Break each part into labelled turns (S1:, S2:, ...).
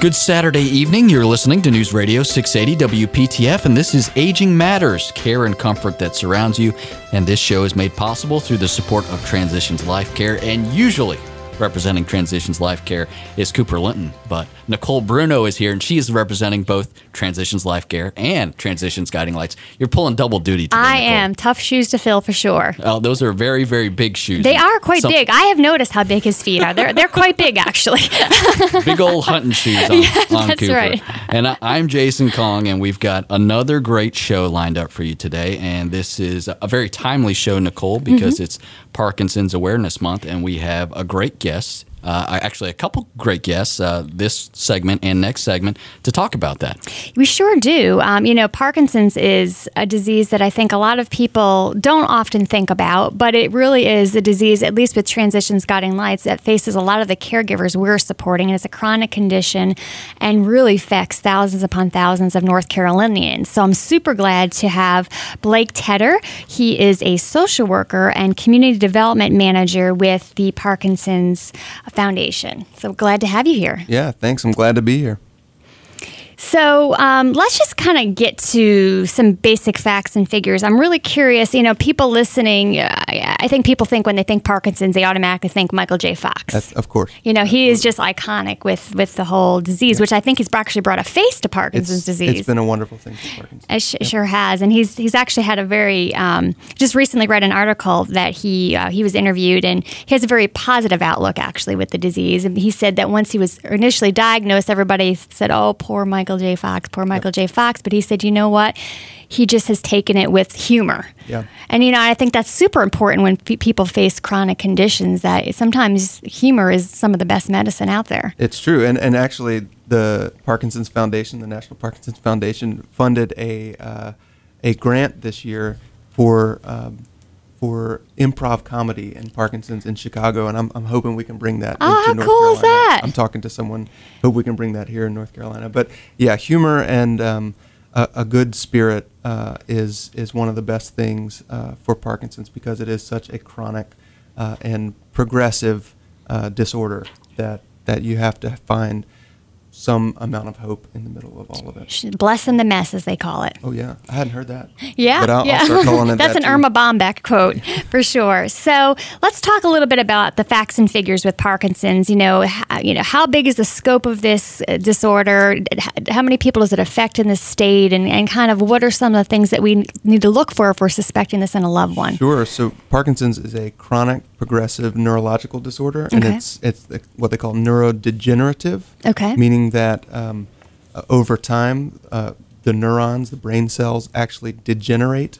S1: Good Saturday evening. You're listening to News Radio 680 WPTF, and this is Aging Matters care and comfort that surrounds you. And this show is made possible through the support of Transitions Life Care and usually representing Transitions Life Care is Cooper Linton, but Nicole Bruno is here and she is representing both Transitions Life Care and Transitions Guiding Lights. You're pulling double duty today.
S2: I
S1: Nicole.
S2: am. Tough shoes to fill for sure.
S1: Oh, those are very, very big shoes.
S2: They are quite
S1: Some
S2: big. I have noticed how big his feet are. They're, they're quite big, actually.
S1: big old hunting shoes on, on
S2: that's
S1: Cooper.
S2: right.
S1: And I, I'm Jason Kong, and we've got another great show lined up for you today. And this is a very timely show, Nicole, because
S2: Mm-hmm.
S1: it's Parkinson's Awareness Month, and we have a great guest guests uh, actually, a couple great guests uh, this segment and next segment to talk about that.
S2: We sure do. Um, you know, Parkinson's is a disease that I think a lot of people don't often think about, but it really is a disease, at least with Transitions Guiding Lights, that faces a lot of the caregivers we're supporting. And it's a chronic condition and really affects thousands upon thousands of North Carolinians. So I'm super glad to have Blake Tedder. He is a social worker and community development manager with the Parkinson's Foundation. So glad to have you here.
S3: Yeah, thanks. I'm glad to be here.
S2: So um, let's just kind of get to some basic facts and figures. I'm really curious. You know, people listening, uh, I think people think when they think Parkinson's, they automatically think Michael J. Fox.
S3: That's, of course.
S2: you know, he is just iconic with with the whole disease, which I think he's actually brought a face to Parkinson's
S3: It's,
S2: disease.
S3: it's been a wonderful thing.
S2: It sh- sure has, and he's he's actually had a very um, just recently read an article that he uh, he was interviewed, and he has a very positive outlook actually with the disease. And he said that once he was initially diagnosed, everybody said, "Oh, poor Michael J. Fox, poor Michael J. Fox," but he said, "You know what? He just has taken it with humor."
S3: Yeah.
S2: And you know, I think that's super important when pe- people face chronic conditions. That sometimes humor is some of the best medicine out there.
S3: It's true, and and actually, the Parkinson's Foundation, the National Parkinson's Foundation, funded a uh, a grant this year for um, for improv comedy in Parkinson's in Chicago, and I'm, I'm hoping we can bring that.
S2: Oh,
S3: into
S2: how
S3: North
S2: cool is
S3: Carolina.
S2: that?
S3: I'm talking to someone. Hope we can bring that here in North Carolina. But yeah, humor and um, a, a good spirit uh, is is one of the best things uh, for Parkinson's because it is such a chronic uh, and progressive uh, disorder that that you have to find some amount of hope in the middle of all of it.
S2: Blessing the mess, as they call it.
S3: Oh yeah, I hadn't heard that.
S2: Yeah,
S3: but I'll,
S2: yeah.
S3: I'll start calling it
S2: That's
S3: that
S2: an
S3: too.
S2: Erma Bombeck quote for sure. So let's talk a little bit about the facts and figures with Parkinson's. You know, how, you know, how big is the scope of this uh, disorder? How many people does it affect in this state? And, and kind of what are some of the things that we need to look for if we're suspecting this in a loved one?
S3: Sure. So Parkinson's is a chronic progressive neurological disorder, and
S2: Okay.
S3: it's it's what they call neurodegenerative.
S2: Okay.
S3: Meaning that um, uh, over time, uh, the neurons, the brain cells, actually degenerate,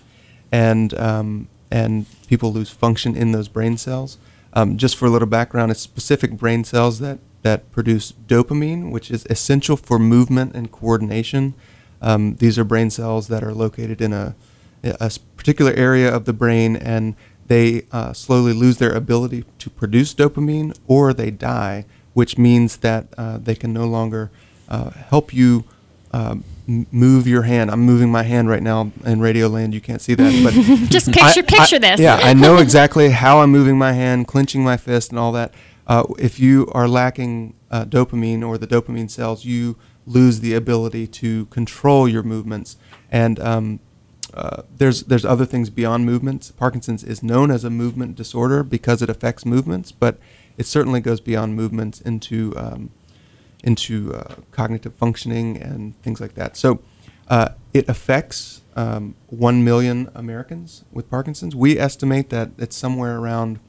S3: and um, and people lose function in those brain cells. Um, just for a little background, it's specific brain cells that that produce dopamine, which is essential for movement and coordination. Um, these are brain cells that are located in a particular area of the brain and they uh, slowly lose their ability to produce dopamine or they die, which means that uh, they can no longer uh, help you um, move your hand. I'm moving my hand right now in Radio Land. You can't see that, but
S2: Just picture,
S3: I-
S2: picture
S3: I-
S2: this.
S3: Yeah, I know exactly how I'm moving my hand, clenching my fist, and all that. Uh, if you are lacking uh, dopamine or the dopamine cells, you lose the ability to control your movements. And um, uh, there's there's other things beyond movements. Parkinson's is known as a movement disorder because it affects movements, but it certainly goes beyond movements into um, into uh, cognitive functioning and things like that. So uh, it affects um, 1 million Americans with Parkinson's. We estimate that it's somewhere around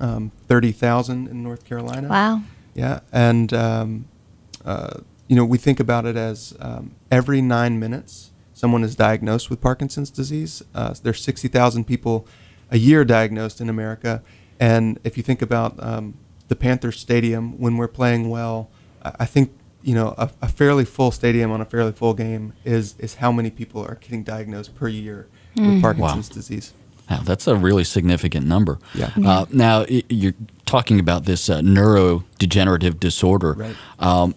S3: um, 30,000 in North Carolina.
S2: Wow.
S3: Yeah, and um, uh, you know we think about it as um, every nine minutes someone is diagnosed with Parkinson's disease. Uh, there's 60,000 people a year diagnosed in America, and if you think about um, the Panther Stadium when we're playing well, I, I think you know a, a fairly full stadium on a fairly full game is is how many people are getting diagnosed per year with Parkinson's disease.
S1: Wow, that's a really significant number.
S3: Yeah.
S1: Uh, now, you're talking about this uh, neurodegenerative disorder.
S3: Right.
S1: Um,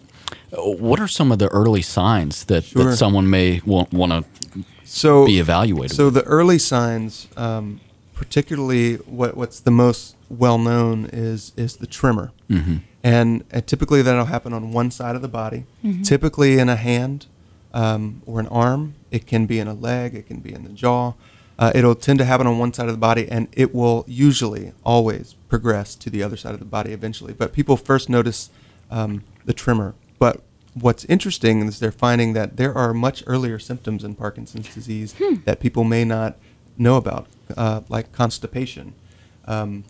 S1: what are some of the early signs that,
S3: Sure.
S1: that someone may want, want to
S3: So
S1: be evaluated?
S3: So the early signs, um, particularly what, what's the most well known is is the tremor, mm-hmm. and, and, typically that'll happen on one side of the body, mm-hmm. typically in a hand um, or an arm. It can be in a leg. It can be in the jaw. Uh, it'll tend to happen on one side of the body, and it will usually always progress to the other side of the body eventually. But people first notice um, the tremor. But what's interesting is they're finding that there are much earlier symptoms in Parkinson's disease hmm. that people may not know about, uh, like constipation. Um,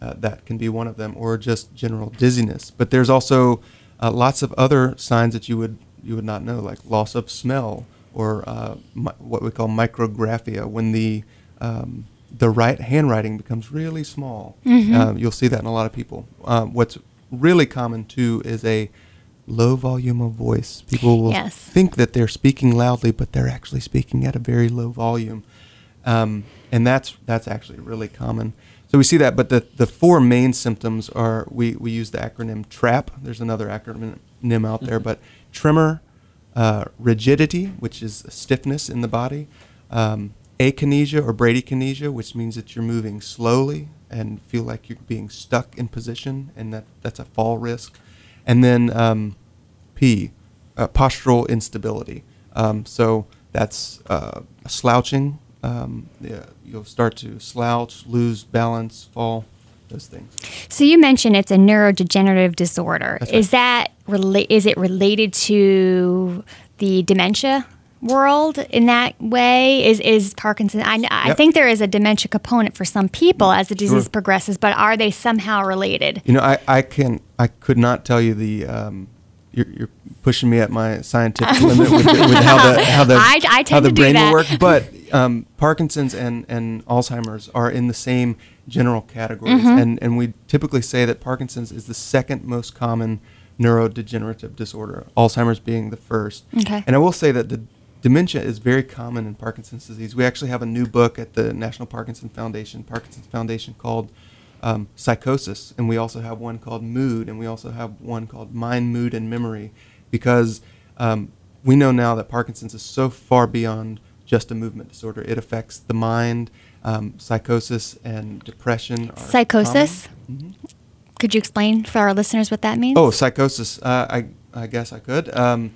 S3: uh, that can be one of them, or just general dizziness. But there's also uh, lots of other signs that you would you would not know, like loss of smell, or uh, mi- what we call micrographia, when the um, the right handwriting becomes really small. Mm-hmm. Uh, you'll see that in a lot of people. Um, what's really common too is a low volume of voice. People will yes. think that they're speaking loudly, but they're actually speaking at a very low volume um, and that's that's actually really common. So we see that, but the, the four main symptoms are we, we use the acronym TRAP. There's another acronym out there, mm-hmm. but tremor, uh, rigidity, which is stiffness in the body, um, akinesia or bradykinesia, which means that you're moving slowly and feel like you're being stuck in position, and that, that's a fall risk. And then um, P, uh, postural instability. Um, so that's uh, slouching, um, yeah, you'll start to slouch, lose balance, fall, those things.
S2: So you mentioned it's a neurodegenerative disorder.
S3: Right.
S2: Is that rela- is it related to the dementia world in that way? Is is Parkinson? I, I yep. think there is a dementia component for some people as the disease sure. progresses, but are they somehow related?
S3: You know, I, I can I could not tell you the um, you're, you're, pushing me at my scientific limit with, with, how the how the
S2: I, I
S3: how the brain
S2: will
S3: work. But um, Parkinson's and, and Alzheimer's are in the same general categories, mm-hmm. and and we typically say that Parkinson's is the second most common neurodegenerative disorder, Alzheimer's being the first.
S2: Okay.
S3: And I will say that the dementia is very common in Parkinson's disease. We actually have a new book at the National Parkinson Foundation, Parkinson's Foundation, called um, psychosis, and we also have one called mood, and we also have one called mind, mood, and memory, because um, we know now that Parkinson's is so far beyond just a movement disorder. It affects the mind. Um, psychosis and depression.
S2: psychosis. Mm-hmm. Could you explain for our listeners what that means?
S3: Oh, psychosis. Uh, I I guess I could. Um,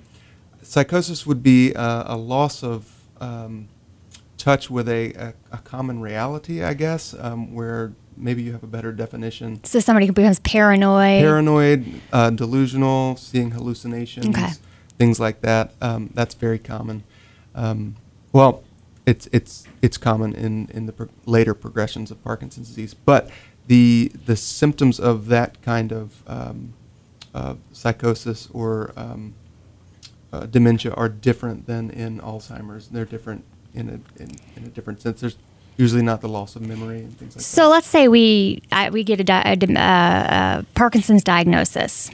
S3: psychosis would be uh, a loss of um, touch with a, a, a, common reality, I guess, um, where maybe you have a better definition.
S2: So somebody who becomes paranoid.
S3: Paranoid, uh, delusional, seeing hallucinations,
S2: okay.
S3: things like that. Um, that's very common. Um, well, it's it's it's common in in the pro- later progressions of Parkinson's disease, but the the symptoms of that kind of um, uh, psychosis or um, uh, dementia are different than in Alzheimer's. They're different in a in, in a different sense. There's usually not the loss of memory and things like
S2: so
S3: that.
S2: So let's say we we get a, di- a uh, Parkinson's diagnosis.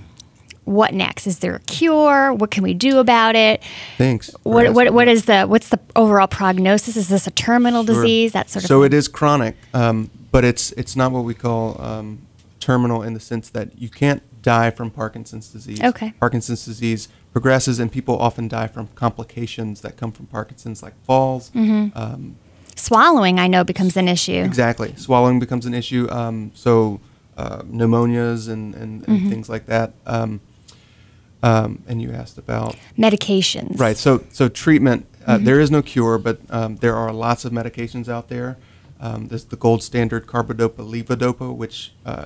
S2: What next? Is there a cure? What can we do about it?
S3: Thanks.
S2: What what, what is the what's the overall prognosis? Is this a terminal sure. disease? That sort of.
S3: So
S2: thing?
S3: it is chronic, um, but it's it's not what we call um, terminal in the sense that you can't die from Parkinson's disease.
S2: Okay.
S3: Parkinson's disease progresses, and people often die from complications that come from Parkinson's, like falls, mm-hmm. um,
S2: swallowing, I know, becomes an issue.
S3: Exactly. Swallowing becomes an issue. Um, so uh, pneumonias and, and, and mm-hmm. things like that. Um, um, and you asked about
S2: medications.
S3: Right. So, so treatment, uh, mm-hmm. there is no cure, but um, there are lots of medications out there. Um, there's the gold standard carbidopa levodopa, which uh,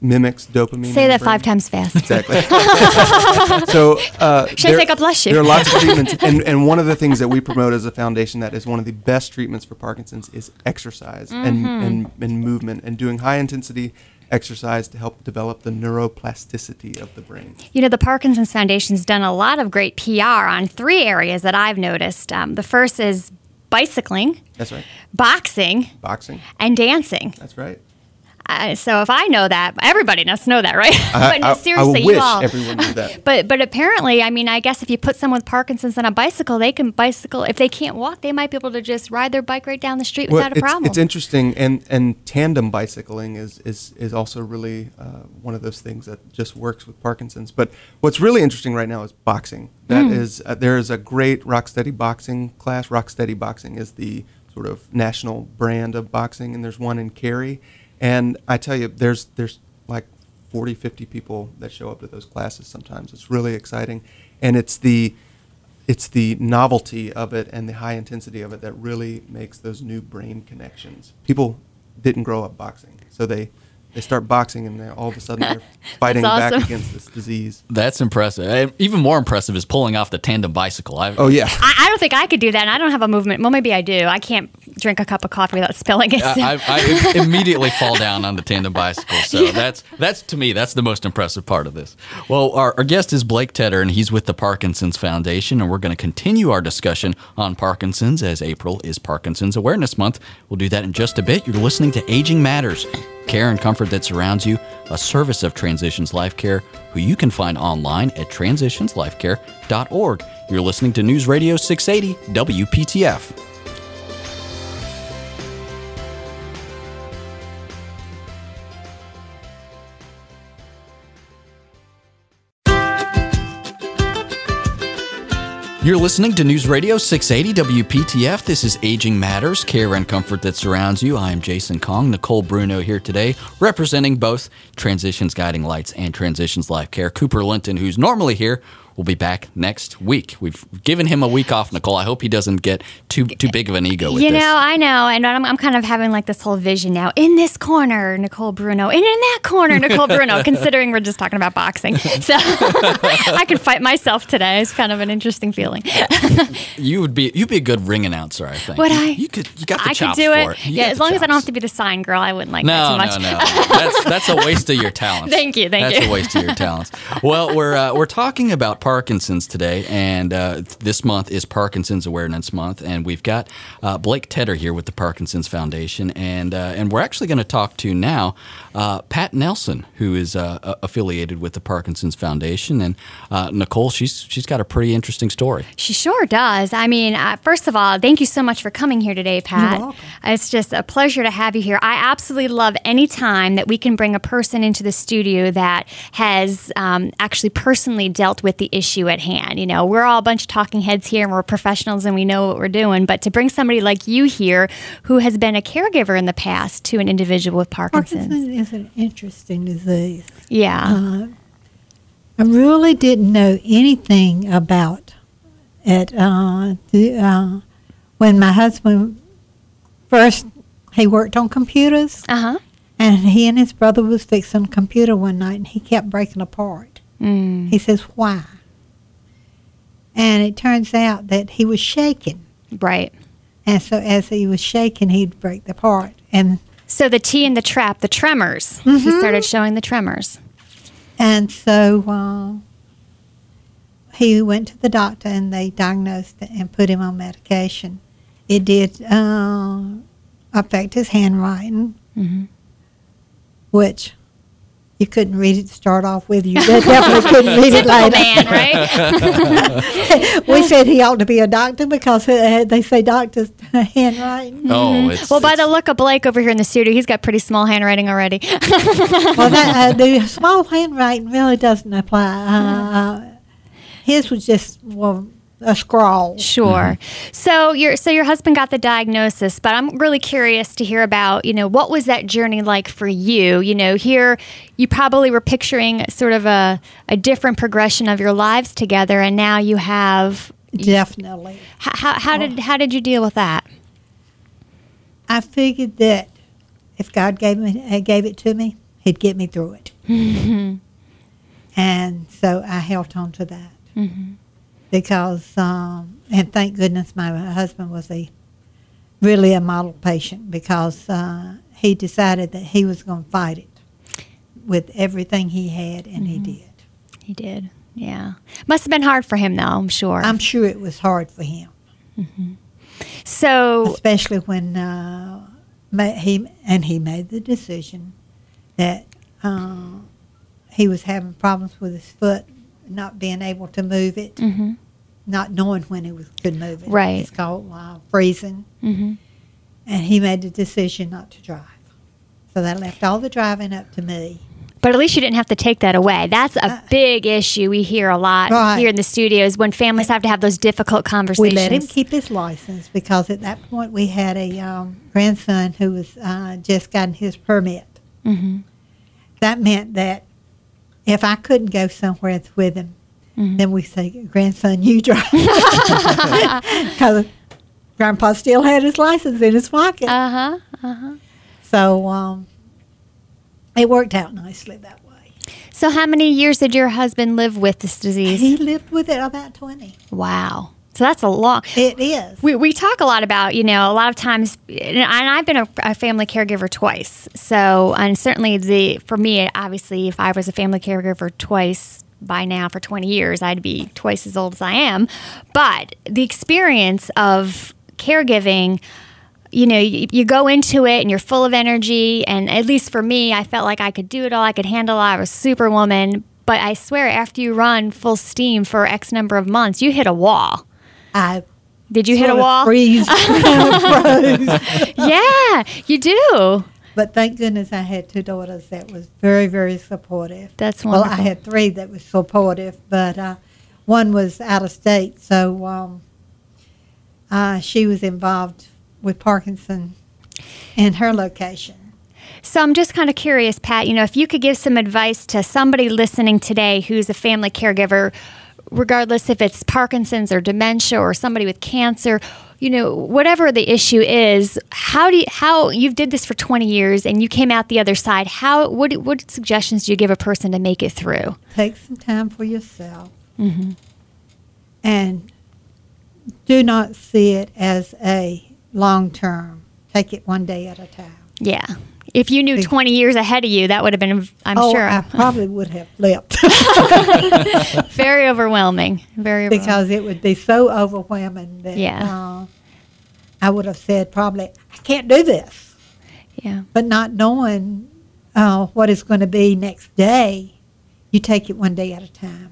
S3: mimics dopamine.
S2: Say that five times fast.
S3: Exactly. so, uh,
S2: should there, I take a blush
S3: There are lots of treatments, and, and one of the things that we promote as a foundation that is one of the best treatments for Parkinson's is exercise mm-hmm. and, and, and movement and doing high intensity exercise to help develop the neuroplasticity of the brain.
S2: You know, the Parkinson's Foundation's done a lot of great PR on three areas that I've noticed. Um, the first is bicycling.
S3: That's right.
S2: Boxing.
S3: Boxing.
S2: And dancing.
S3: That's right.
S2: Uh, so if I know that, everybody must know that, right?
S3: I, but no, seriously, I, I wish you all. everyone knew that.
S2: but but apparently, I mean, I guess if you put someone with Parkinson's on a bicycle, they can bicycle. If they can't walk, they might be able to just ride their bike right down the street
S3: well,
S2: without a problem.
S3: It's interesting, and and tandem bicycling is is is also really uh, one of those things that just works with Parkinson's. But what's really interesting right now is boxing. That mm. is, uh, there is a great Rock Steady boxing class. Rock Steady boxing is the sort of national brand of boxing, and there's one in Cary. And I tell you, there's there's like 40, 50 people that show up to those classes sometimes. It's really exciting, and it's the it's the novelty of it and the high intensity of it that really makes those new brain connections. People didn't grow up boxing, so they they start boxing and all of a sudden they're fighting
S2: awesome.
S3: back against this disease.
S1: That's impressive. Even more impressive is pulling off the tandem bicycle. I,
S3: Oh yeah.
S2: I, I don't think I could do that. And I don't have a movement. Well, maybe I do. I can't drink a cup of coffee without spilling it.
S1: I, I, I immediately fall down on the tandem bicycle. So that's that's to me that's the most impressive part of this. Well, our, our guest is Blake Tedder, and he's with the Parkinson's Foundation, and we're going to continue our discussion on Parkinson's as April is Parkinson's Awareness Month. We'll do that in just a bit. You're listening to Aging Matters, care and comfort that surrounds you, a service of Transitions Life Care, who you can find online at transitionslifecare.org. You're listening to News Radio 680 WPTF. You're listening to News Radio 680 WPTF. This is Aging Matters, care and comfort that surrounds you. I am Jason Kong, Nicole Bruno here today, representing both Transitions Guiding Lights and Transitions Life Care. Cooper Linton, who's normally here, will be back next week. We've given him a week off, Nicole. I hope he doesn't get too too big of an ego with
S2: you
S1: this.
S2: know, I know, and I'm, I'm kind of having like this whole vision now. In this corner, Nicole Bruno, and in that corner, Nicole Bruno. considering we're just talking about boxing, so I can fight myself today. It's kind of an interesting feeling.
S1: you would be you'd be a good ring announcer, I think.
S2: Would
S1: You-
S2: I?
S1: You could you got the
S2: I could
S1: chops
S2: do
S1: for
S2: it.
S1: it.
S2: Yeah, as long as I don't have to be the sign girl, I wouldn't like
S1: No,
S2: that too
S1: no,
S2: much.
S1: no. That's that's a waste of your talents.
S2: Thank you, thank
S1: that's
S2: you.
S1: That's a waste of your talents. Well, we're uh, we're talking about Parkinson's today, and uh, this month is Parkinson's Awareness Month, and we've got uh, Blake Tedder here with the Parkinson's Foundation, and uh, and we're actually going to talk to now uh, Pat Nelson, who is uh, affiliated with the Parkinson's Foundation, and uh, Nicole, she's she's got a pretty interesting story.
S2: She sure does. I mean, uh, first of all, thank you so much for coming here today, Pat.
S4: welcome.
S2: It's just a pleasure to have you here. I absolutely love any time that we can bring a person into the studio that has um, actually personally dealt with the issue at hand. You know, we're all a bunch of talking heads here and we're professionals and we know what we're doing, but to bring somebody like you here who has been a caregiver in the past to an individual with Parkinson's.
S4: Parkinson's is an interesting disease.
S2: Yeah.
S4: Uh, I really didn't know anything about it. Uh, the, uh, when my husband first, he worked on computers,
S2: Uh huh.
S4: and he and his brother was fixing a computer one night, and he kept breaking apart.
S2: Mm.
S4: He says, "Why?" And it turns out that he was shaking,
S2: Right.
S4: and so as he was shaking, he'd break the part, and
S2: So the T in the trap, the tremors. He
S4: Mm-hmm.
S2: started showing the tremors.
S4: And so uh, he went to the doctor and they diagnosed it and put him on medication. It did uh, affect his handwriting, which you couldn't read it to start off with. You definitely couldn't read it
S2: Typical
S4: later.
S2: man, right?
S4: we said he ought to be a doctor because uh, they say doctors handwriting.
S1: Oh, it's
S2: Mm-hmm. Well, by the look of Blake over here in the studio, he's got pretty small handwriting already.
S4: well, that, uh, the small handwriting really doesn't apply. Uh, his was just well a scrawl.
S2: sure. So your so your husband got the diagnosis, but I'm really curious to hear about you know what was that journey like for you? You know, here you probably were picturing sort of a a different progression of your lives together, and now you have.
S4: Definitely.
S2: How, how, how did how did you deal with that?
S4: I figured that if God gave me uh, gave it to me, He'd get me through it. And so I held on to that because, um, and thank goodness my husband was a really a model patient because uh, he decided that he was going to fight it with everything he had, and he did.
S2: He did. Yeah. Must have been hard for him though, I'm sure.
S4: I'm sure it was hard for him.
S2: so
S4: especially when uh, he and he made the decision that uh, he was having problems with his foot, not being able to move it,
S2: Mhm.
S4: not knowing when he was could move it.
S2: Right.
S4: It's called uh, freezing,
S2: Mhm.
S4: and he made the decision not to drive. So that left all the driving up to me.
S2: But at least you didn't have to take that away. That's a big issue we hear a lot
S4: Right.
S2: here in the studios when families have to have those difficult conversations.
S4: We let him keep his license because at that point we had a um, grandson who was uh, just gotten his permit.
S2: Mhm.
S4: That meant that if I couldn't go somewhere with him,
S2: Mm-hmm.
S4: then we say, "Grandson, you drive," because Grandpa still had his license in his pocket.
S2: Uh huh. Uh huh.
S4: so um, it worked out nicely that way.
S2: So, how many years did your husband live with this disease?
S4: He lived with it about twenty.
S2: wow. So that's a long.
S4: It is.
S2: We, we talk a lot about, you know, a lot of times, and I've been a, a family caregiver twice. So, and certainly the, for me, obviously, if I was a family caregiver twice by now for 20 years, I'd be twice as old as I am. But the experience of caregiving, you know, you, you go into it and you're full of energy. And at least for me, I felt like I could do it all. I could handle it. I was superwoman. But I swear, after you run full steam for X number of months, you hit a wall.
S4: I
S2: Did you hit a wall?
S4: Freeze.
S2: yeah, you do.
S4: But thank goodness I had two daughters that was very, very supportive.
S2: That's
S4: one
S2: Well.
S4: I had three that was supportive, but uh, one was out of state, so um, uh, she was involved with Parkinson in her location.
S2: So I'm just kind of curious, Pat. You know, if you could give some advice to somebody listening today who's a family caregiver, regardless if it's Parkinson's or dementia or somebody with cancer, you know, whatever the issue is, how do you, how you've did this for 20 years and you came out the other side? How what what suggestions do you give a person to make it through?
S4: Take some time for yourself, mm-hmm. and do not see it as a long term. Take it one day at a time.
S2: Yeah. If you knew 20 years ahead of you, that would have been, I'm
S4: oh,
S2: sure,
S4: I probably would have flipped.
S2: very overwhelming. Very overwhelming.
S4: because it would be so overwhelming that
S2: Yeah.
S4: uh, I would have said probably I can't do this,
S2: yeah.
S4: but not knowing uh, what it's going to be next day, you take it one day at a time.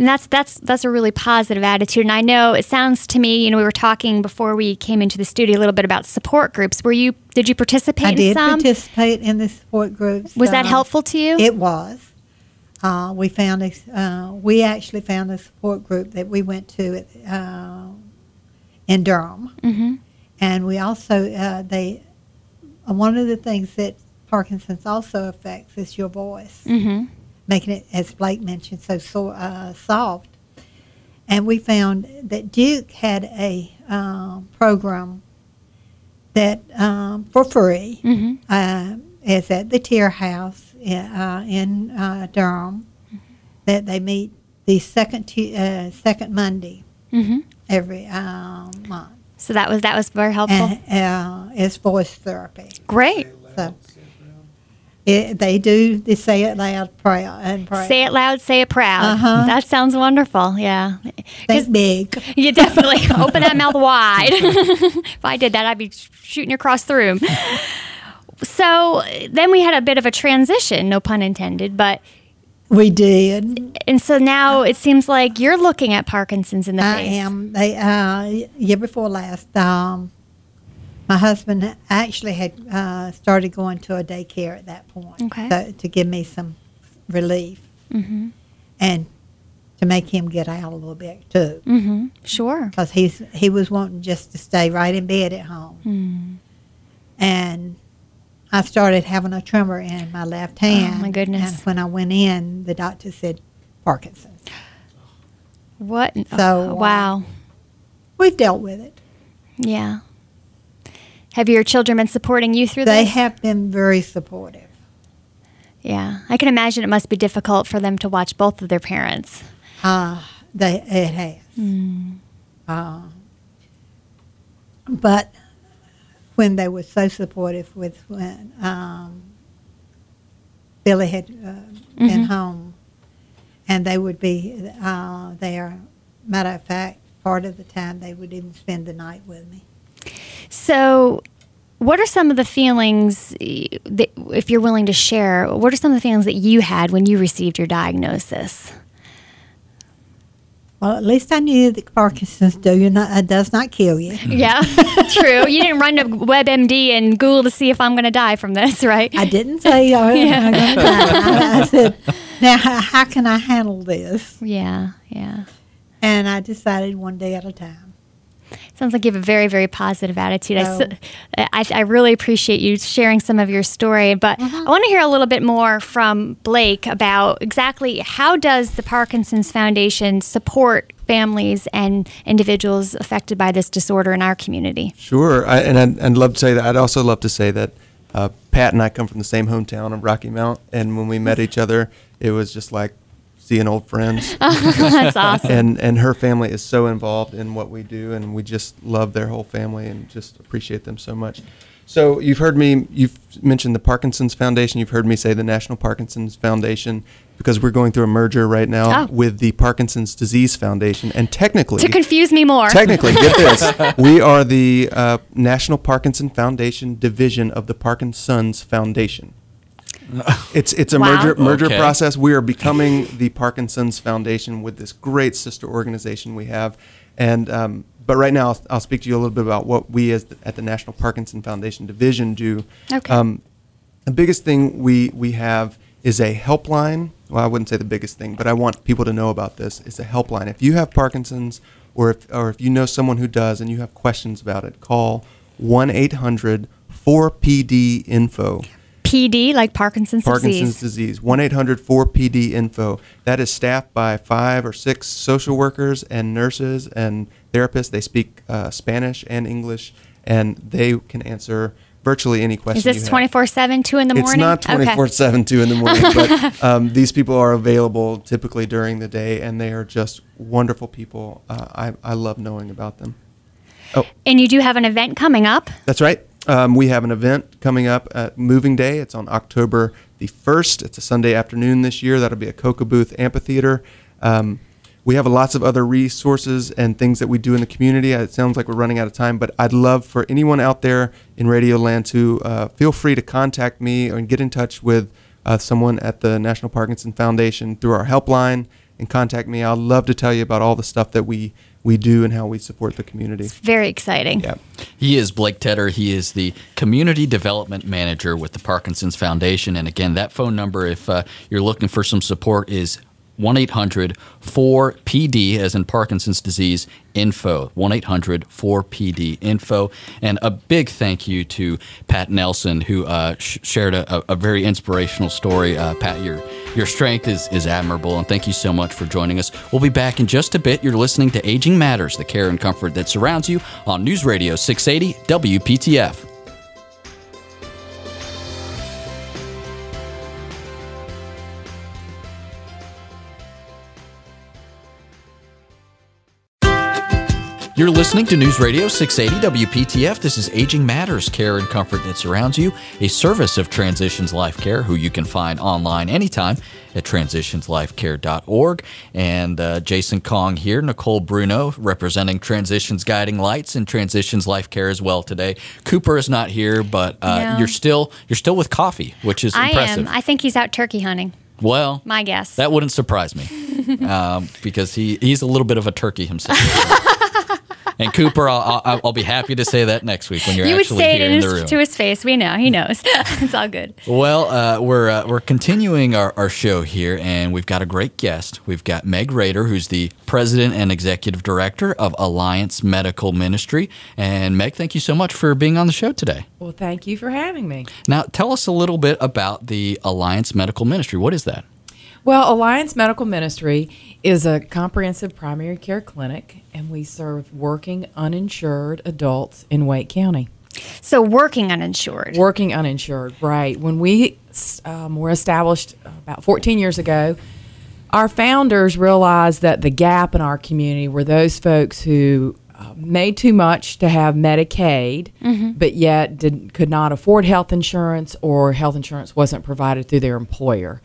S2: And that's that's that's a really positive attitude. And I know it sounds to me, you know, we were talking before we came into the studio a little bit about support groups. Were you did you participate
S4: I
S2: in
S4: did
S2: some?
S4: participate in the support groups.
S2: Was that
S4: uh,
S2: helpful to you?
S4: It was. Uh, we found a, uh, we actually found a support group that we went to at, uh, in Durham,
S2: mm-hmm.
S4: and we also uh, they one of the things that Parkinson's also affects is your voice.
S2: Mm-hmm.
S4: Making it, as Blake mentioned, so, so uh, soft. And we found that Duke had a um, program that um, for free
S2: Mm-hmm.
S4: uh, is at the Teer House in, uh, in uh, Durham. That they meet the second tu- uh, second Monday
S2: Mm-hmm.
S4: every um, month,
S2: So that was that was very helpful.
S4: and uh, it's voice therapy.
S2: Great.
S4: So it, they do They say it loud prayer and prayer.
S2: Say it loud, say it proud.
S4: Uh-huh.
S2: That sounds wonderful. Yeah,
S4: Think big.
S2: you definitely open that mouth wide. if I did that, I'd be shooting across the room. So then we had a bit of a transition, no pun intended, but
S4: We did.
S2: and so now it seems like you're looking at Parkinson's in the
S4: I
S2: face.
S4: I am. They uh, year before last, um, my husband actually had uh, started going to a daycare at that point,
S2: Okay.
S4: so, to give me some relief
S2: Mm-hmm.
S4: and to make him get out a little bit too,
S2: Mm-hmm. Sure.
S4: because he's he was wanting just to stay right in bed at home,
S2: Mm.
S4: and I started having a tremor in my left hand.
S2: Oh, my goodness.
S4: And when I went in, the doctor said Parkinson's.
S2: What?
S4: So, uh,
S2: wow.
S4: We've dealt with it.
S2: Yeah. Have your children been supporting you through
S4: They
S2: this?
S4: They have been very supportive.
S2: Yeah. I can imagine it must be difficult for them to watch both of their parents.
S4: Uh, they it has.
S2: Hmm.
S4: Uh, but when they were so supportive with when um, Billy had uh, been
S2: Mhm.
S4: home, and they would be uh, there. Matter of fact, part of the time they would even spend the night with me.
S2: So, what are some of the feelings that, if you're willing to share, what are some of the feelings that you had when you received your diagnosis?
S4: Well, at least I knew that Parkinson's do not, uh, does not kill you.
S2: Yeah, true. You didn't run to WebMD and Google to see if I'm going to die from this, right?
S4: I didn't say oh, I'm going to die. I, I said, now how can I handle this?
S2: Yeah, yeah.
S4: And I decided one day at a time.
S2: Sounds like you have a very, very positive attitude. I
S4: Oh.
S2: s I I, really appreciate you sharing some of your story, but I want to hear a little bit more from Blake about exactly how does the Parkinson's Foundation support families and individuals affected by this disorder in our community.
S3: Sure, I, and I'd, I'd love to say that. I'd also love to say that uh, Pat and I come from the same hometown of Rocky Mount, and when we met each other, it was just like seeing old friends.
S2: That's awesome.
S3: and and her family is so involved in what we do, and we just love their whole family and just appreciate them so much. So you've heard me. You've mentioned the Parkinson's Foundation. You've heard me say the National Parkinson's Foundation because we're going through a merger right now
S2: Oh.
S3: with the Parkinson's Disease Foundation, and technically,
S2: to confuse me more.
S3: Technically, get this: we are the uh, National Parkinson Foundation division of the Parkinson's Foundation. It's it's a
S2: Wow.
S3: merger merger
S1: Okay.
S3: process. We are becoming the Parkinson's Foundation with this great sister organization we have, and um, but right now I'll, I'll speak to you a little bit about what we as the, at the National Parkinson Foundation division do.
S2: Okay.
S3: Um, the biggest thing we we have is a helpline. Well, I wouldn't say the biggest thing, but I want people to know about this. It's a helpline. If you have Parkinson's, or if or if you know someone who does, and you have questions about it, call one 800 4PD info.
S2: PD, like Parkinson's, disease.
S3: Parkinson's
S2: disease.
S3: disease. 1 800 4PD info. That is staffed by five or six social workers and nurses and therapists. They speak uh, Spanish and English, and they can answer virtually any question.
S2: Is this
S3: have.
S2: 24 7, 2 in the morning?
S3: It's not 24 7, 2 in the morning, but um, these people are available typically during the day, and they are just wonderful people. Uh, I, I love knowing about them. Oh,
S2: And you do have an event coming up.
S3: that's right. Um, we have an event coming up at Moving Day. It's on October the 1st. It's a Sunday afternoon this year. That'll be at Koka Booth Amphitheater. Um, we have lots of other resources and things that we do in the community. It sounds like we're running out of time, but I'd love for anyone out there in Radio Land to uh, feel free to contact me and get in touch with uh, someone at the National Parkinson Foundation through our helpline and contact me. I'd love to tell you about all the stuff that we, we do and how we support the community.
S2: Very exciting.
S3: Yeah.
S1: He is Blake Tedder. He is the Community Development Manager with the Parkinson's Foundation. And again, that phone number, if uh, you're looking for some support, is 1 800 4PD, as in Parkinson's disease, info. 1 800 4PD info. And a big thank you to Pat Nelson, who uh, sh- shared a, a, a very inspirational story. Uh, Pat, your, your strength is, is admirable, and thank you so much for joining us. We'll be back in just a bit. You're listening to Aging Matters, the care and comfort that surrounds you on News Radio 680 WPTF. You're listening to News Radio 680 WPTF. This is Aging Matters, care and comfort that surrounds you, a service of Transitions Life Care, who you can find online anytime at transitionslifecare.org. And uh, Jason Kong here, Nicole Bruno, representing Transitions Guiding Lights and Transitions Life Care as well today. Cooper is not here, but uh,
S2: No.
S1: you're still you're still with coffee, which is
S2: I
S1: impressive.
S2: am. I think he's out turkey hunting.
S1: well,
S2: My guess.
S1: that wouldn't surprise me um, because he, he's a little bit of a turkey himself. and Cooper, I'll, I'll, I'll be happy to say that next week when you're
S2: you would
S1: actually
S2: say it
S1: here
S2: in
S1: in,
S2: his,
S1: the room.
S2: to his face. We know. He knows. it's all good.
S1: Well, uh, we're uh, we're continuing our, our show here, and we've got a great guest. We've got Meg Rader, who's the president and executive director of Alliance Medical Ministry. And Meg, thank you so much for being on the show today.
S5: Well, thank you for having me.
S1: Now, tell us a little bit about the Alliance Medical Ministry. What is that?
S5: Well, Alliance Medical Ministry is a comprehensive primary care clinic, and we serve working uninsured adults in Wake County.
S2: So working uninsured.
S5: Working uninsured, right. When we um, were established about 14 years ago, our founders realized that the gap in our community were those folks who uh, made too much to have Medicaid, but yet did, could not afford health insurance or health insurance wasn't provided through their employer.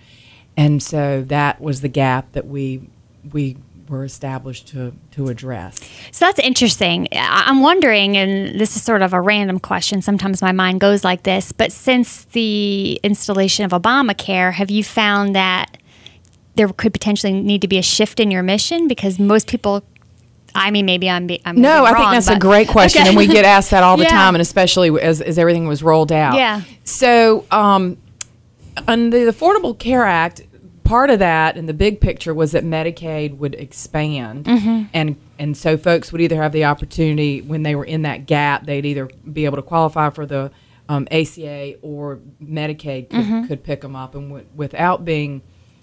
S5: And so that was the gap that we we were established to, to address.
S2: So that's interesting. I'm wondering, and this is sort of a random question. Sometimes my mind goes like this, but since the installation of Obamacare, have you found that there could potentially need to be a shift in your mission because most people. I mean, maybe I'm. Be, I'm
S5: No,
S2: being
S5: I think
S2: wrong,
S5: that's a great question,
S2: Okay.
S5: and we get asked that all the
S2: Yeah.
S5: time, and especially as, as everything was rolled out.
S2: Yeah.
S5: So, um, under the Affordable Care Act, part of that and the big picture was that Medicaid would expand,
S2: Mm-hmm.
S5: and and so folks would either have the opportunity when they were in that gap, they'd either be able to qualify for the um, ACA or Medicaid could,
S2: Mm-hmm.
S5: could pick them up, and w- without being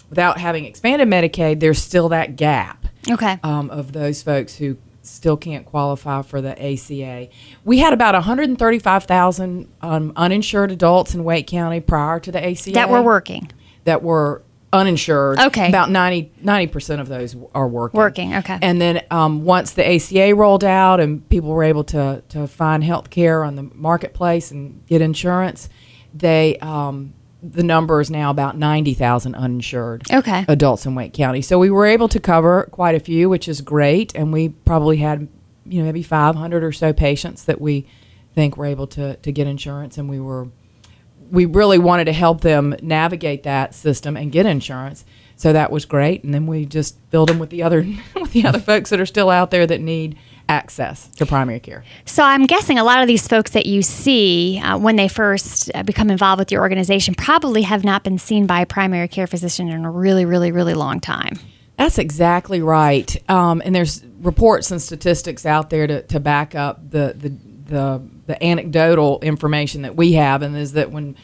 S5: without having expanded Medicaid, there's still that gap
S2: Okay.
S5: um, of those folks who still can't qualify for the ACA. We had about 135,000 um, uninsured adults in Wake County prior to the ACA
S2: that we're working.
S5: that were uninsured.
S2: Okay.
S5: About 90 percent of those are working.
S2: Working, okay.
S5: And then um, once the ACA rolled out and people were able to to find health care on the marketplace and get insurance, they um, the number is now about 90,000 uninsured
S2: Okay.
S5: adults in Wake County. So we were able to cover quite a few, which is great, and we probably had you know maybe 500 or so patients that we think were able to to get insurance and we were we really wanted to help them navigate that system and get insurance. So that was great, and then we just filled them with the other with the other folks that are still out there that need access to primary care.
S2: So I'm guessing a lot of these folks that you see uh, when they first uh, become involved with your organization probably have not been seen by a primary care physician in a really, really, really long time.
S5: That's exactly right. Um, and there's reports and statistics out there to, to back up the, the, the, the anecdotal information that we have, and is that when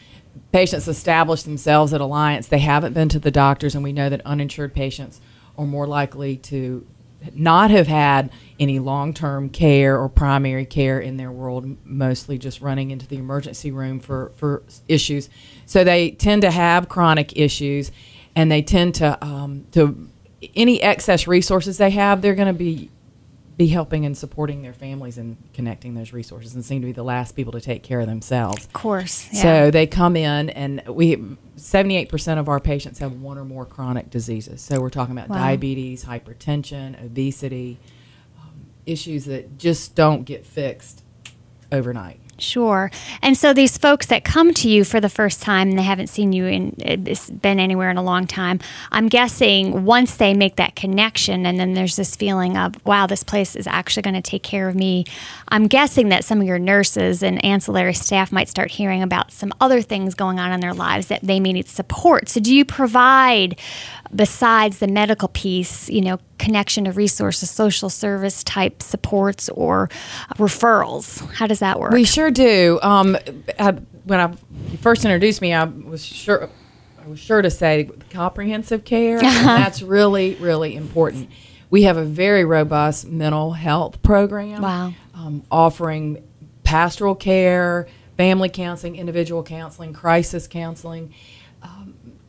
S5: patients establish themselves at Alliance, they haven't been to the doctors, and we know that uninsured patients are more likely to not have had any long-term care or primary care in their world mostly just running into the emergency room for, for issues. So they tend to have chronic issues and they tend to um, to any excess resources they have they're going to be be helping and supporting their families and connecting those resources and seem to be the last people to take care of themselves
S2: Of course. yeah.
S5: so they come in, and we 78% of our patients have one or more chronic diseases. So we're talking about
S2: Wow.
S5: diabetes, hypertension, obesity, um, issues that just don't get fixed overnight.
S2: Sure. And so these folks that come to you for the first time and they haven't seen you in uh, it's been anywhere in a long time, I'm guessing once they make that connection and then there's this feeling of wow, this place is actually going to take care of me. I'm guessing that some of your nurses and ancillary staff might start hearing about some other things going on in their lives that they may need support. So do you provide besides the medical piece, you know, connection to resources, social service type supports or referrals? How does that work?
S5: We sure do. Um, I, when I you first introduced me, I was sure I was sure to say comprehensive care. and that's really really important. We have a very robust mental health program.
S2: Wow.
S5: Um, offering pastoral care, family counseling, individual counseling, crisis counseling.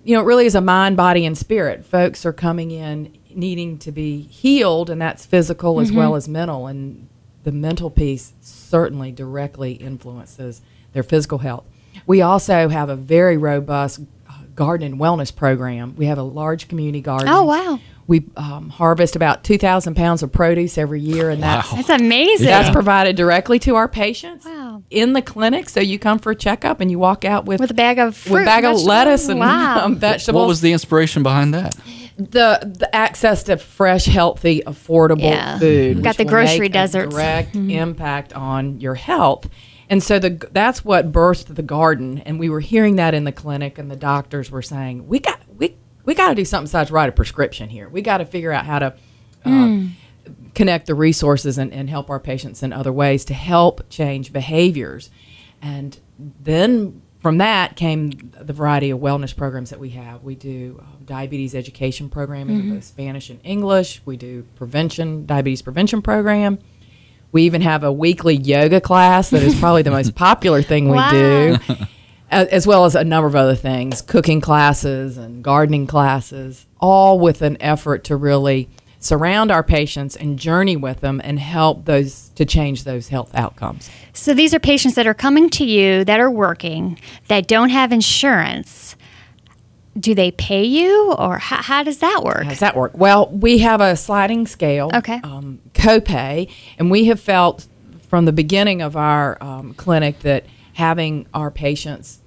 S5: You know, it really is a mind, body, and spirit. Folks are coming in needing to be healed, and that's physical as well as mental. And the mental piece certainly directly influences their physical health. We also have a very robust uh, garden and wellness program. We have a large community garden.
S2: Oh, wow.
S5: We um, harvest about 2,000 pounds of produce every year, and that's
S2: That's amazing.
S5: that's provided directly to our patients
S2: Wow.
S5: In the clinic. So you come for a checkup and you walk out with
S2: with a bag of fruit,
S5: with a bag of lettuce and
S2: wow.
S5: um, vegetables.
S1: What was the inspiration behind that?
S5: the the access to fresh, healthy, affordable
S2: Yeah.
S5: food?
S2: Got the grocery
S5: make a
S2: deserts.
S5: direct impact on your health. And so the that's what birthed the garden. And we were hearing that in the clinic, and the doctors were saying, "We got we we got to do something besides write a prescription here. We got to figure out how to." Uh, connect the resources and, and help our patients in other ways to help change behaviors. And then from that came the variety of wellness programs that we have. We do uh, diabetes education programming in both Spanish and English. We do prevention, diabetes prevention program. We even have a weekly yoga class that is probably the most popular thing we
S2: Wow.
S5: do, as well as a number of other things, cooking classes and gardening classes, all with an effort to really surround our patients and journey with them and help those to change those health outcomes.
S2: So these are patients that are coming to you that are working that don't have insurance. Do they pay you, or how, how does that work?
S5: How does that work? Well, we have a sliding scale,
S2: Okay.
S5: um, copay, and we have felt from the beginning of our um, clinic that having our patients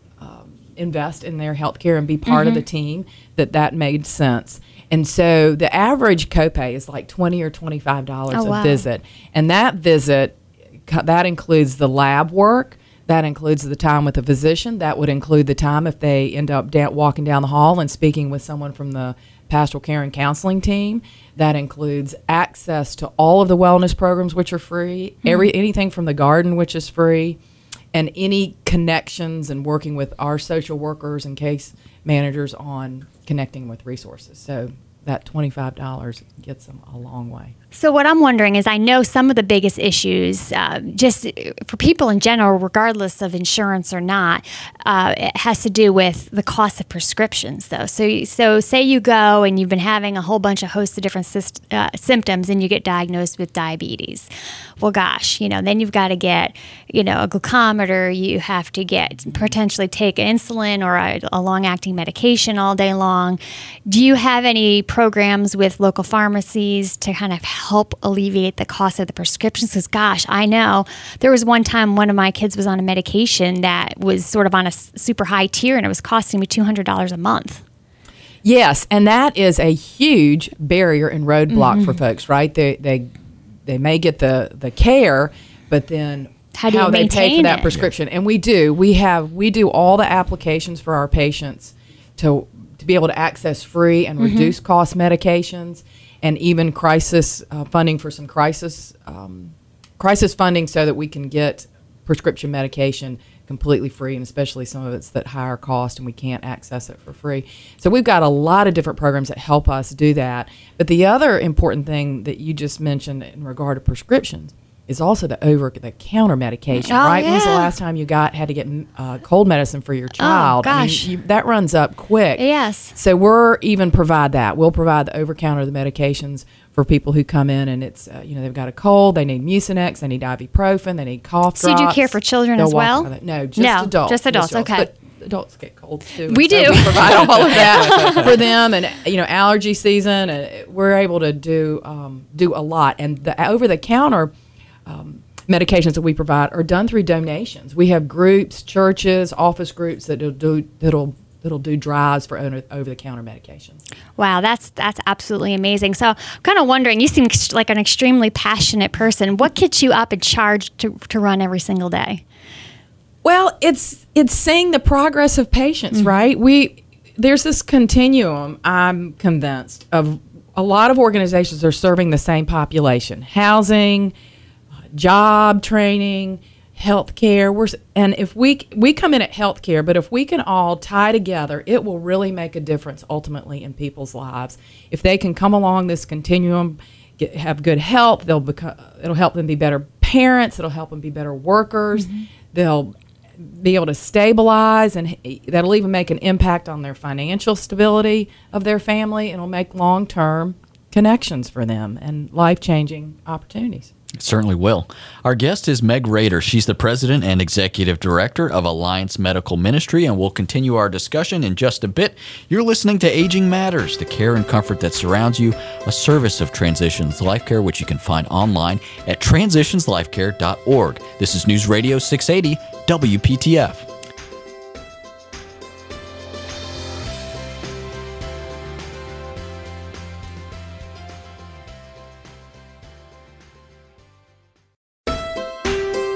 S5: invest in their health care and be part of the mm-hmm. team, that that made sense. And so the average copay is like twenty or twenty five dollars
S2: Oh,
S5: a
S2: wow.
S5: visit, and that visit that includes the lab work. That includes the time with a physician. That would include the time if they end up da- walking down the hall and speaking with someone from the pastoral care and counseling team. That includes access to all of the wellness programs, which are free. Every mm-hmm. anything from the garden, which is free, and any connections and working with our social workers and case managers on connecting with resources. So that twenty five dollars gets them a long way.
S2: So what I'm wondering is, I know some of the biggest issues, uh, just for people in general, regardless of insurance or not, uh, it has to do with the cost of prescriptions, though. So, so say you go and you've been having a whole bunch of hosts of different syst- uh, symptoms, and you get diagnosed with diabetes. Well, gosh, you know, then you've got to get, you know, a glucometer. You have to get potentially take insulin or a, a long-acting medication all day long. Do you have any programs with local pharmacies to kind of help alleviate the cost of the prescriptions? Because, gosh, I know there was one time one of my kids was on a medication that was sort of on a super high tier, and it was costing me two hundred dollars a month.
S5: Yes, and that is a huge barrier and roadblock
S2: Mm-hmm.
S5: for folks, right? They they they may get the the care, but then
S2: How do you
S5: they pay for that
S2: it?
S5: prescription? And we do. We have we do all the applications for our patients to to be able to access free and
S2: Mm-hmm.
S5: reduce cost medications, and even crisis uh, funding for some crisis um, crisis funding so that we can get prescription medication completely free and especially some of it's that higher cost and we can't access it for free. So we've got a lot of different programs that help us do that. But the other important thing that you just mentioned in regard to prescriptions is also the over the counter medication
S2: Oh,
S5: right when's the last time you got had to get uh, cold medicine for your child I mean,
S2: Oh, gosh.
S5: you, that runs up quick
S2: Yes.
S5: so we're even provide that. We'll provide the over counter the medications for people who come in and it's uh, you know they've got a cold, they need Mucinex, they need ibuprofen, they need cough
S2: So you do
S5: drops.
S2: care for children
S5: They'll
S2: as well?
S5: No, just
S2: No,
S5: adults.
S2: just adults, okay.
S5: But adults get colds too.
S2: We
S5: so
S2: do.
S5: We provide all of that for them, and you know allergy season, and we're able to do um, do a lot. And the over the counter um, medications that we provide are done through donations. We have groups, churches, office groups that'll do that'll that'll do drives for over the counter medications.
S2: Wow, that's that's absolutely amazing. So, I'm kind of wondering, you seem like an extremely passionate person. What gets you up and charged to, to run every single day?
S5: Well, it's it's seeing the progress of patients, right? We there's this continuum. I'm convinced of a lot of organizations are serving the same population: housing, job training, healthcare. We're and if we we come in at healthcare, but if we can all tie together, it will really make a difference ultimately in people's lives. If they can come along this continuum, get, have good health, they'll become. It'll help them be better parents. It'll help them be better workers. Mm-hmm. They'll be able to stabilize and eh, that'll even make an impact on their financial stability of their family and it'll make long-term connections for them and life-changing opportunities
S1: Certainly will. Our guest is Meg Rader. She's the president and executive director of Alliance Medical Ministry, and we'll continue our discussion in just a bit. You're listening to Aging Matters, the care and comfort that surrounds you, a service of Transitions Life Care, which you can find online at transitionslifecare.org. This is News Radio 680 WPTF.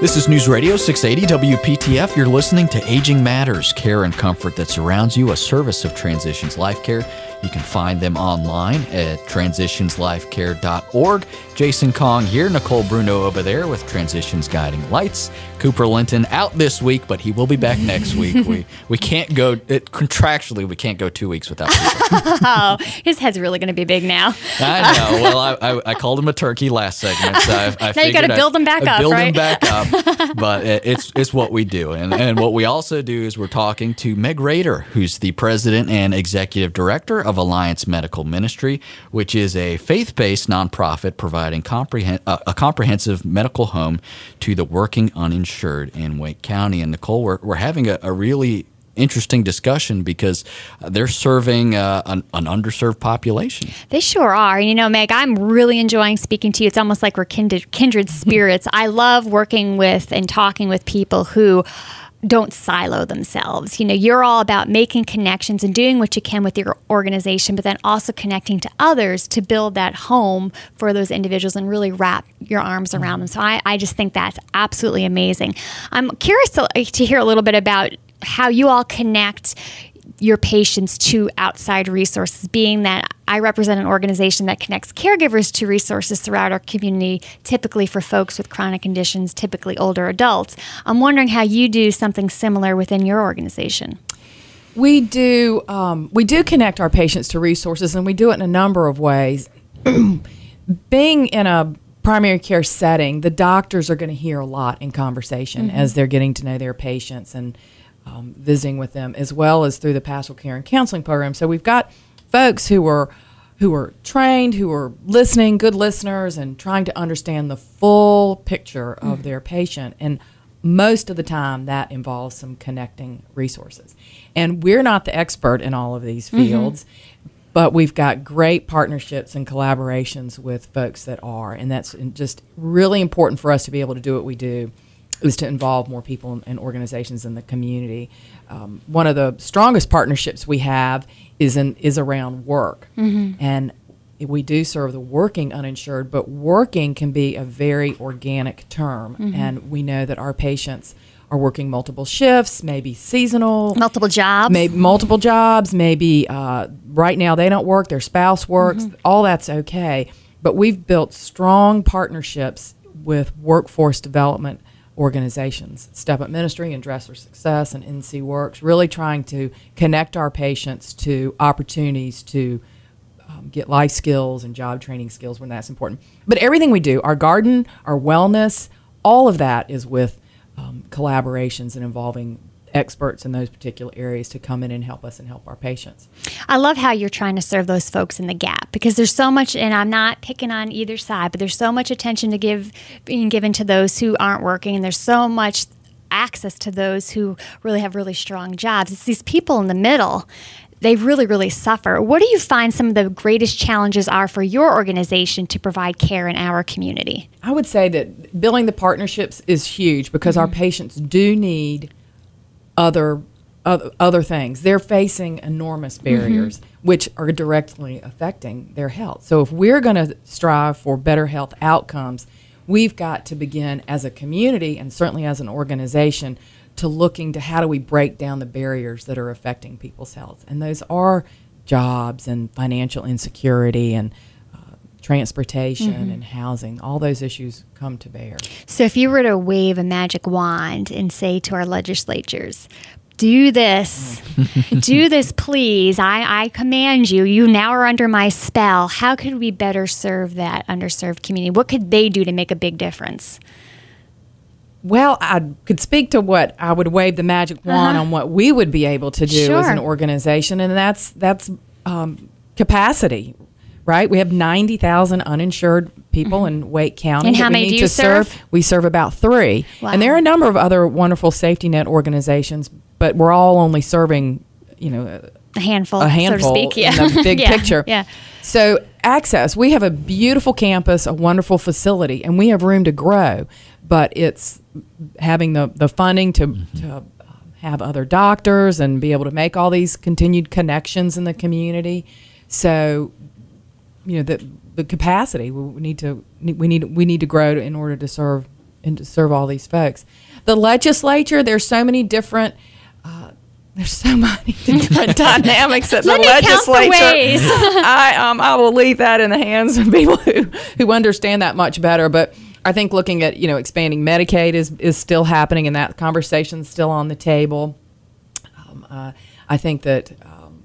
S1: This is News Radio 680 WPTF. You're listening to Aging Matters, care and comfort that surrounds you, a service of Transitions Life Care. You can find them online at transitionslifecare.org. Jason Kong here, Nicole Bruno over there with Transitions Guiding Lights. Cooper Linton out this week, but he will be back next week. We we can't go it, contractually. We can't go two weeks without. Cooper.
S2: Oh, his head's really going to be big now.
S1: I know. Well, I, I, I called him a turkey last segment, so I, I
S2: Now you gotta build him back up,
S1: Build
S2: right?
S1: him back up. but it, it's it's what we do, and and what we also do is we're talking to Meg Rader, who's the president and executive director of Alliance Medical Ministry, which is a faith-based nonprofit providing comprehen- uh, a comprehensive medical home to the working uninsured in Wake County. And Nicole, we're we're having a, a really interesting discussion because they're serving uh, an, an underserved population.
S2: They sure are. And you know, Meg, I'm really enjoying speaking to you. It's almost like we're kindred, kindred spirits. I love working with and talking with people who don't silo themselves. You know, you're all about making connections and doing what you can with your organization, but then also connecting to others to build that home for those individuals and really wrap your arms around them. So I, I just think that's absolutely amazing. I'm curious to, to hear a little bit about how you all connect your patients to outside resources, being that I represent an organization that connects caregivers to resources throughout our community, typically for folks with chronic conditions, typically older adults. I'm wondering how you do something similar within your organization.
S5: We do um, we do connect our patients to resources, and we do it in a number of ways. Being in a primary care setting, the doctors are going to hear a lot in conversation mm-hmm. as they're getting to know their patients and um, visiting with them, as well as through the pastoral care and counseling program. So we've got folks who are who are trained, who are listening, good listeners, and trying to understand the full picture of mm. their patient. And most of the time, that involves some connecting resources. And we're not the expert in all of these mm-hmm. fields. Mm-hmm. But we've got great partnerships and collaborations with folks that are, and that's just really important for us to be able to do what we do is to involve more people and organizations in the community. Um, one of the strongest partnerships we have is in, is around work, mm-hmm. and we do serve the working uninsured, but working can be a very organic term, mm-hmm. and we know that our patients are working multiple shifts, maybe seasonal,
S2: multiple jobs,
S5: maybe multiple jobs, maybe uh, right now they don't work, their spouse works. Mm-hmm. All that's okay, but we've built strong partnerships with workforce development organizations, Step Up Ministry and Dress Success and NC Works, really trying to connect our patients to opportunities to um, get life skills and job training skills when that's important. But everything we do, our garden, our wellness, all of that is with um, collaborations and involving experts in those particular areas to come in and help us and help our patients.
S2: I love how you're trying to serve those folks in the gap because there's so much, and I'm not picking on either side, but there's so much attention to give being given to those who aren't working, and there's so much access to those who really have really strong jobs. It's these people in the middle. They really, really suffer. What do you find some of the greatest challenges are for your organization to provide care in our community?
S5: I would say that building the partnerships is huge because mm-hmm. our patients do need other other, other things. They're facing enormous mm-hmm. barriers mm-hmm. which are directly affecting their health. So if we're going to strive for better health outcomes, we've got to begin as a community and certainly as an organization to looking to how do we break down the barriers that are affecting people's health. And those are jobs and financial insecurity and transportation mm-hmm. and housing, all those issues come to bear.
S2: So, if you were to wave a magic wand and say to our legislatures, do this, do this, please. I, I command you. You now are under my spell. How could we better serve that underserved community? What could they do to make a big difference?
S5: Well, I could speak to what I would wave the magic wand uh-huh. on what we would be able to do sure. as an organization, and that's that's um, capacity, right? We have ninety thousand uninsured people mm-hmm. in Wake County.
S2: And how many do you serve?
S5: serve? We serve about three, wow. and there are a number of other wonderful safety net organizations, but we're all only serving, you know,
S2: a handful,
S5: a handful,
S2: so to speak. Yeah,
S5: in the big
S2: yeah.
S5: picture.
S2: Yeah.
S5: So access, we have a beautiful campus, a wonderful facility, and we have room to grow but it's having the, the funding to, mm-hmm. to um, have other doctors and be able to make all these continued connections in the community. So, you know, the the capacity we need to we need we need to grow in order to serve and to serve all these folks. The legislature, there's so many different. Uh, there's so many different dynamics at the legislature.
S2: The
S5: I um I will leave that in the hands of people who who understand that much better. But I think looking at you know expanding Medicaid is is still happening, and that conversation is still on the table. Um, uh, I think that um,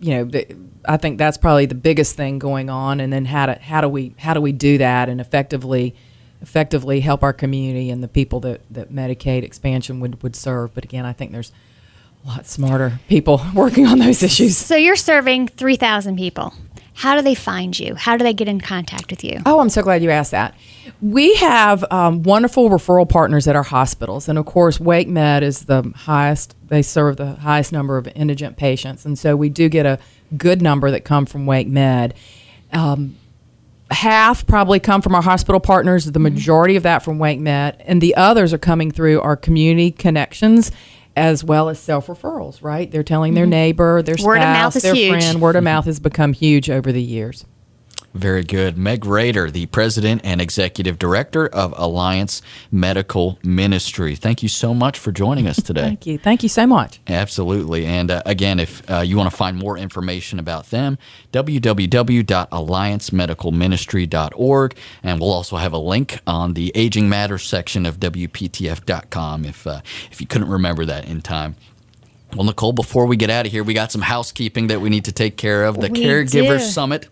S5: you know the, I think that's probably the biggest thing going on, and then how to how do we how do we do that and effectively effectively help our community and the people that, that Medicaid expansion would, would serve. But again, I think there's a lot smarter people working on those issues.
S2: So you're serving 3,000 people how do they find you? How do they get in contact with you?
S5: Oh, I'm so glad you asked that. We have um, wonderful referral partners at our hospitals. And of course, Wake Med is the highest, they serve the highest number of indigent patients. And so we do get a good number that come from Wake Med. Um, half probably come from our hospital partners, the mm-hmm. majority of that from Wake Med, and the others are coming through our community connections as well as self referrals, right? They're telling their mm-hmm. neighbor, their
S2: Word of
S5: spouse,
S2: mouth is
S5: their
S2: huge.
S5: friend. Word of mm-hmm. mouth has become huge over the years.
S1: Very good. Meg Rader, the president and executive director of Alliance Medical Ministry. Thank you so much for joining us today.
S5: Thank you. Thank you so much.
S1: Absolutely. And uh, again, if uh, you want to find more information about them, www.alliancemedicalministry.org. And we'll also have a link on the Aging Matters section of WPTF.com if, uh, if you couldn't remember that in time. Well, Nicole, before we get out of here, we got some housekeeping that we need to take care of. The
S2: We
S1: Caregiver
S2: do.
S1: Summit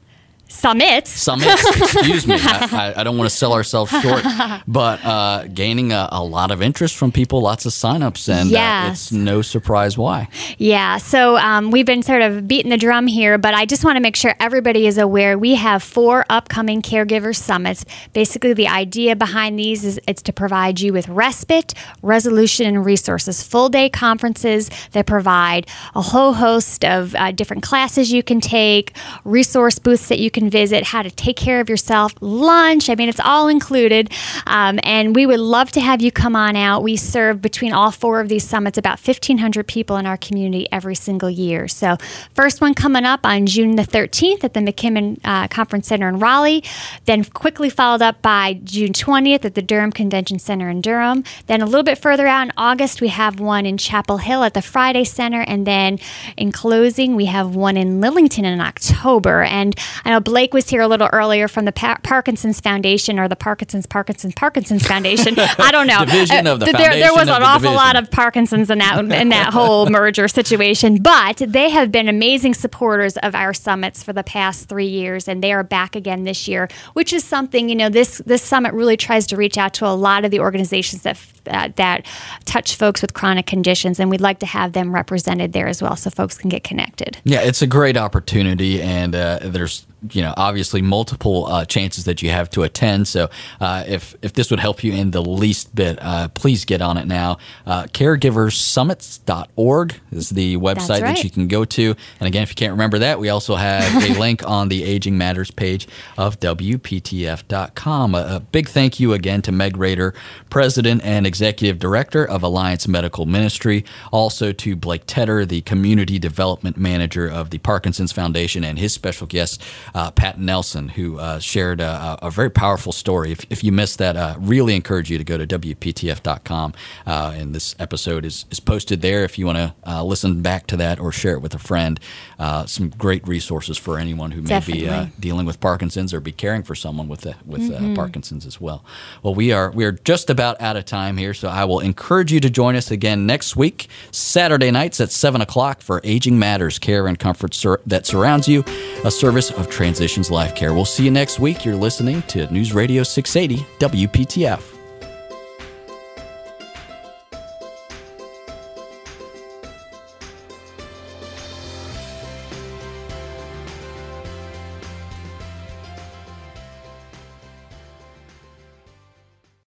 S2: Summits.
S1: summits. excuse me. I, I, I don't want to sell ourselves short, but uh, gaining a, a lot of interest from people, lots of signups, and uh,
S2: Yes.
S1: it's no surprise why.
S2: Yeah, so um, we've been sort of beating the drum here, but I just want to make sure everybody is aware we have four upcoming caregiver summits. Basically, the idea behind these is it's to provide you with respite, resolution, and resources. Full day conferences that provide a whole host of uh, different classes you can take, resource booths that you can visit, how to take care of yourself, lunch. I mean, it's all included. Um, and we would love to have you come on out. We serve between all four of these summits about 1,500 people in our community every single year. So, first one coming up on June the 13th at the McKimmon uh, Conference Center in Raleigh, then quickly followed up by June 20th at the Durham Convention Center in Durham. Then a little bit further out in August, we have one in Chapel Hill at the Friday Center. And then in closing, we have one in Lillington in October. And I know Blake was here a little earlier from the pa- Parkinson's Foundation or the Parkinson's Parkinson's Parkinson's Foundation. I don't know.
S1: Division of the
S2: there, there was an
S1: the
S2: awful lot of Parkinson's in that in that whole merger situation, but they have been amazing supporters of our summits for the past three years, and they are back again this year, which is something you know. This this summit really tries to reach out to a lot of the organizations that uh, that touch folks with chronic conditions, and we'd like to have them represented there as well, so folks can get connected.
S1: Yeah, it's a great opportunity, and uh, there's you know obviously multiple uh, chances that you have to attend. So uh, if if this would help you in the least bit, uh, please get on it now. Uh, caregiversummits.org is the website that you can go to. And again, if you can't remember that, we also have a link on the Aging Matters page of WPTF.com. A, a big thank you again to Meg Rader, President and Executive Director of Alliance Medical Ministry. Also to Blake Tedder, the Community Development Manager of the Parkinson's Foundation, and his special guest, uh, Pat Nelson, who uh, shared a, a very powerful story. If, if you missed that, uh, really encourage you to go to WPTF.com. Uh, and this episode is, is posted there if you want to uh, listen back to that or share it with a friend. Uh, some great resources for anyone who may be uh, dealing with Parkinson's or be caring for someone with with uh, Parkinson's as well. Well, we are we are just about out of time here, so I will encourage you to join us again next week, Saturday nights at seven o'clock for Aging Matters Care and Comfort sur- that surrounds you, a service of Transitions Life Care. We'll see you next week. You're listening to News Radio 680 WPTF.